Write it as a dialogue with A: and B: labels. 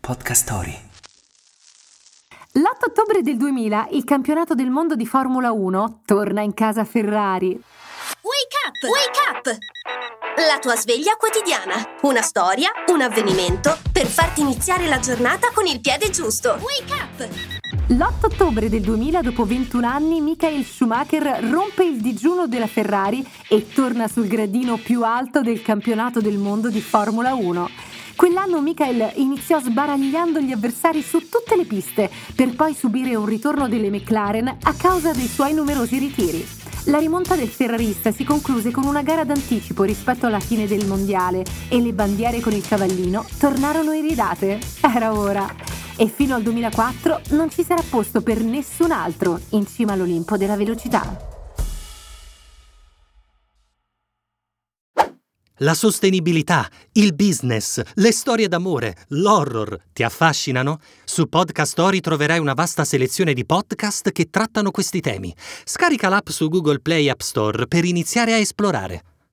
A: Podcast Story.
B: L'8 ottobre del 2000 il campionato del mondo di Formula 1 torna in casa Ferrari.
C: Wake up! Wake up! La tua sveglia quotidiana. Una storia, un avvenimento per farti iniziare la giornata con il piede giusto. Wake up!
B: L'8 ottobre del 2000, dopo 21 anni, Michael Schumacher rompe il digiuno della Ferrari e torna sul gradino più alto del campionato del mondo di Formula 1. Quell'anno Michael iniziò sbaragliando gli avversari su tutte le piste, per poi subire un ritorno delle McLaren a causa dei suoi numerosi ritiri. La rimonta del ferrarista si concluse con una gara d'anticipo rispetto alla fine del mondiale e le bandiere con il cavallino tornarono iridate. Era ora. E fino al 2004 non ci sarà posto per nessun altro in cima all'Olimpo della velocità.
A: La sostenibilità, il business, le storie d'amore, l'horror ti affascinano? Su Podcast Story troverai una vasta selezione di podcast che trattano questi temi. Scarica l'app su Google Play App Store per iniziare a esplorare.